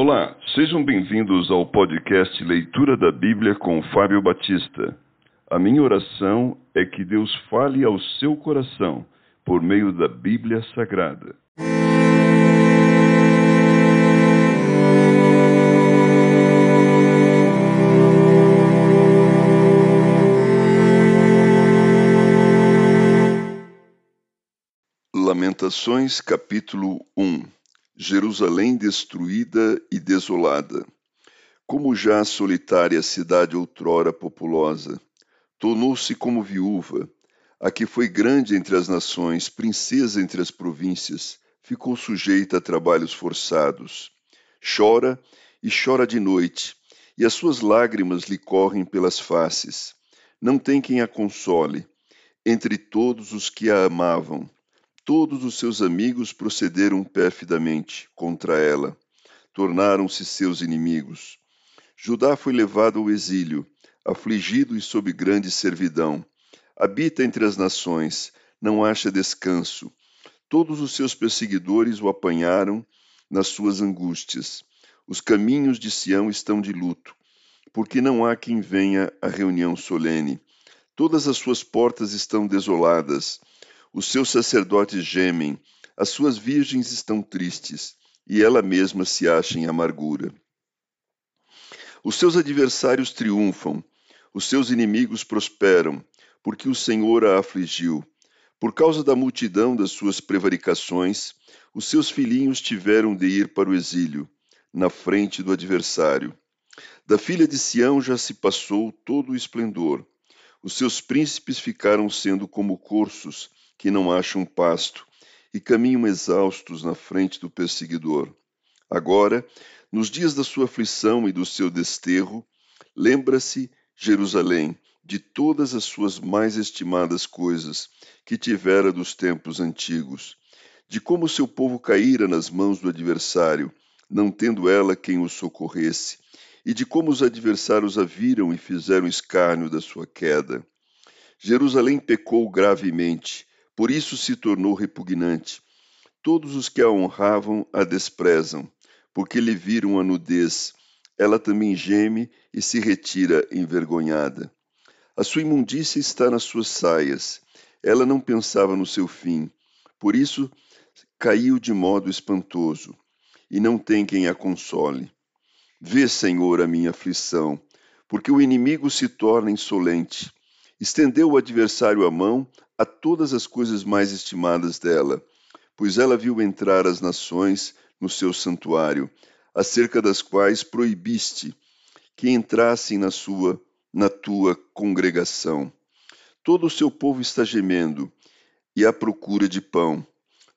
Olá, sejam bem-vindos ao podcast Leitura da Bíblia com Fábio Batista. A minha oração é que Deus fale ao seu coração por meio da Bíblia Sagrada. Lamentações, capítulo 1 Jerusalém destruída e desolada. Como já a solitária cidade outrora populosa, tornou-se como viúva, a que foi grande entre as nações, princesa entre as províncias, ficou sujeita a trabalhos forçados. Chora e chora de noite, e as suas lágrimas lhe correm pelas faces. Não tem quem a console, entre todos os que a amavam Todos os seus amigos procederam perfidamente contra ela, tornaram-se seus inimigos. Judá foi levado ao exílio, afligido e sob grande servidão. Habita entre as nações, não acha descanso. Todos os seus perseguidores o apanharam nas suas angústias. Os caminhos de Sião estão de luto, porque não há quem venha à reunião solene. Todas as suas portas estão desoladas os seus sacerdotes gemem, as suas virgens estão tristes, e ela mesma se acha em amargura. Os seus adversários triunfam, os seus inimigos prosperam, porque o Senhor a afligiu. Por causa da multidão das suas prevaricações, os seus filhinhos tiveram de ir para o exílio, na frente do adversário. Da filha de Sião já se passou todo o esplendor. Os seus príncipes ficaram sendo como cursos, que não acham pasto e caminham exaustos na frente do perseguidor. Agora, nos dias da sua aflição e do seu desterro, lembra-se Jerusalém de todas as suas mais estimadas coisas que tivera dos tempos antigos, de como seu povo caíra nas mãos do adversário, não tendo ela quem o socorresse, e de como os adversários a viram e fizeram escárnio da sua queda. Jerusalém pecou gravemente, por isso se tornou repugnante. Todos os que a honravam a desprezam, porque lhe viram a nudez. Ela também geme e se retira envergonhada. A sua imundícia está nas suas saias. Ela não pensava no seu fim. Por isso caiu de modo espantoso, e não tem quem a console. Vê, Senhor, a minha aflição, porque o inimigo se torna insolente. Estendeu o adversário a mão a todas as coisas mais estimadas dela, pois ela viu entrar as nações no seu santuário, acerca das quais proibiste que entrassem na sua na tua congregação. Todo o seu povo está gemendo e à procura de pão.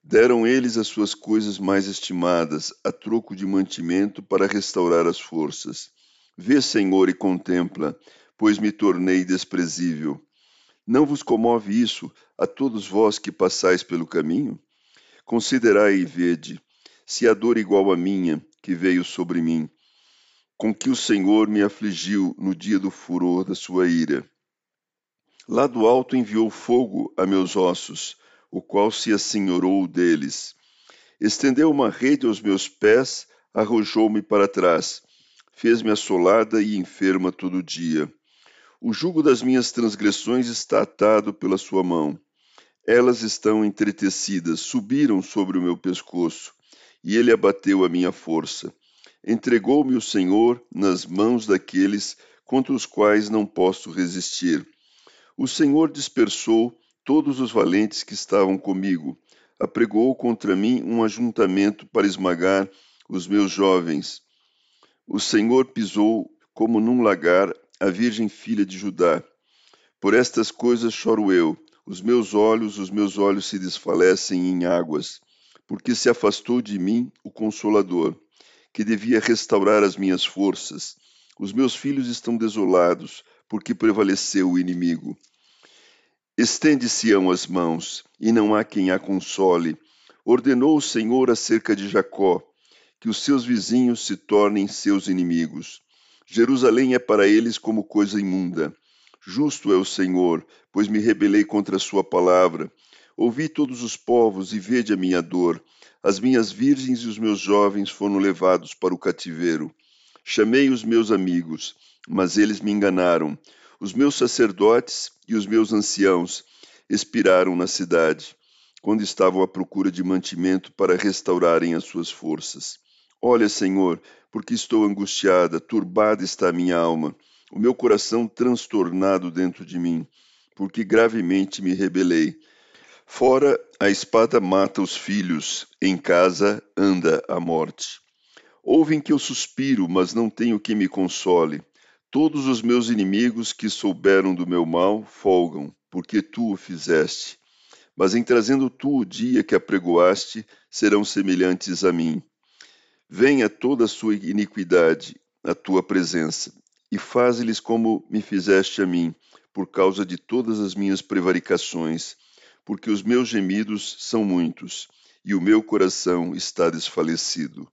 Deram eles as suas coisas mais estimadas a troco de mantimento para restaurar as forças. Vê, Senhor, e contempla, pois me tornei desprezível. Não vos comove isso a todos vós que passais pelo caminho? Considerai e vede, se a dor igual à minha, que veio sobre mim, com que o Senhor me afligiu no dia do furor da sua ira. Lá do alto enviou fogo a meus ossos, o qual se assenhorou deles. Estendeu uma rede aos meus pés, arrojou-me para trás, fez-me assolada e enferma todo dia. O jugo das minhas transgressões está atado pela sua mão. Elas estão entretecidas, subiram sobre o meu pescoço, e ele abateu a minha força. Entregou-me o Senhor nas mãos daqueles contra os quais não posso resistir. O Senhor dispersou todos os valentes que estavam comigo, apregou contra mim um ajuntamento para esmagar os meus jovens. O Senhor pisou como num lagar a Virgem filha de Judá. Por estas coisas choro eu, os meus olhos, os meus olhos se desfalecem em águas, porque se afastou de mim o Consolador, que devia restaurar as minhas forças. Os meus filhos estão desolados, porque prevaleceu o inimigo. Estende Sião as mãos, e não há quem a console. Ordenou o Senhor acerca de Jacó, que os seus vizinhos se tornem seus inimigos. Jerusalém é para eles como coisa imunda. Justo é o Senhor, pois me rebelei contra a sua palavra. Ouvi todos os povos e vede a minha dor. As minhas virgens e os meus jovens foram levados para o cativeiro. Chamei os meus amigos, mas eles me enganaram. Os meus sacerdotes e os meus anciãos expiraram na cidade, quando estavam à procura de mantimento para restaurarem as suas forças. Olha, Senhor, porque estou angustiada, turbada está a minha alma, o meu coração transtornado dentro de mim, porque gravemente me rebelei. Fora a espada mata os filhos, em casa anda a morte. Ouvem que eu suspiro, mas não tenho que me console. Todos os meus inimigos que souberam do meu mal folgam, porque tu o fizeste. Mas em trazendo tu o dia que apregoaste, serão semelhantes a mim. Venha toda a sua iniquidade à tua presença, e faze-lhes como me fizeste a mim, por causa de todas as minhas prevaricações, porque os meus gemidos são muitos, e o meu coração está desfalecido.